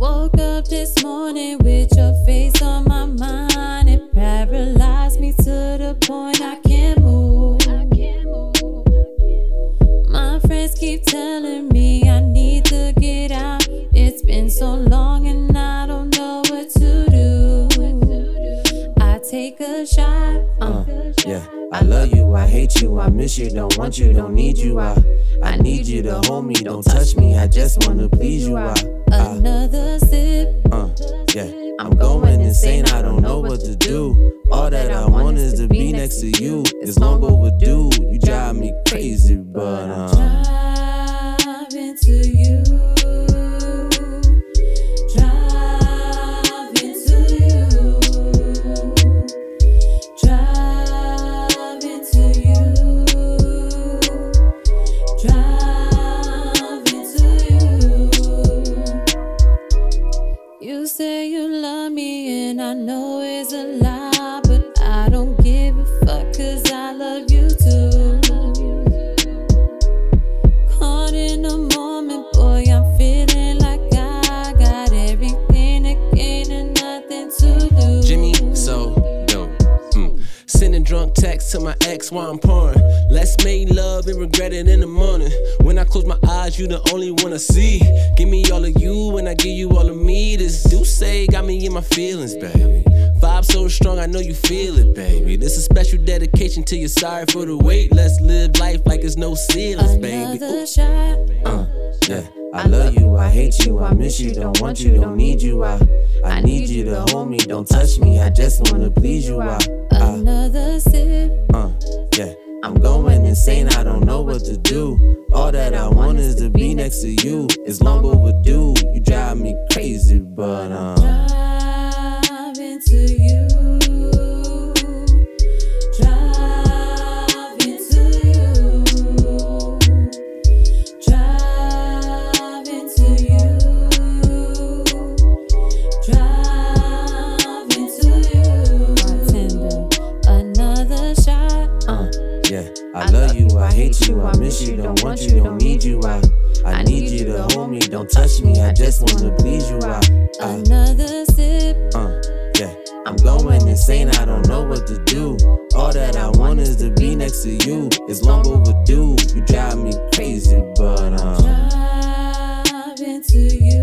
Woke up this morning with your face on my mind. It paralyzed me to the point I can't move. My friends keep telling me Uh, yeah. I love you, I hate you, I miss you, don't want you, don't need you. I, I need you to hold me, don't touch me, I just wanna please you. I, I Another sip. uh, yeah. I'm going insane, I don't know what to do. All that I want is to be next to you. It's long overdue, you drive me crazy, but uh. Drive into you. You say you love me, and I know it's a lie, but I don't give a fuck, cause I love you too. Caught in a moment, boy, I'm feeling like I got everything to and nothing to lose. Jimmy, so dope. Mm. Sending drunk texts to my ex while I'm pouring. Let's make love and regret it in the morning. When I close my eyes, you the only one I see. Give me all of you and I give you all of me. This do say got me in my feelings, baby. Vibe so strong, I know you feel it, baby. This is special dedication to you. Sorry for the wait. Let's live life like it's no ceilings, baby. Another Ooh. shot. Uh, yeah. I love you, I hate you, I miss you, don't want you, don't need you. I, I need you to hold me, don't touch me, I just wanna please you. I, I, Another sip. uh, yeah. I'm going insane, I don't know what to do. All that I want is to be next to you. It's long overdue, you drive me crazy, but uh. Drive into you. I hate you, I miss you, don't want you, don't need you. I, I need you to hold me, don't touch me, I just wanna please you. I, I, Another sip. Uh, yeah. I'm going insane, I don't know what to do. All that I want is to be next to you. It's long overdue. You drive me crazy, but I'm driving to you.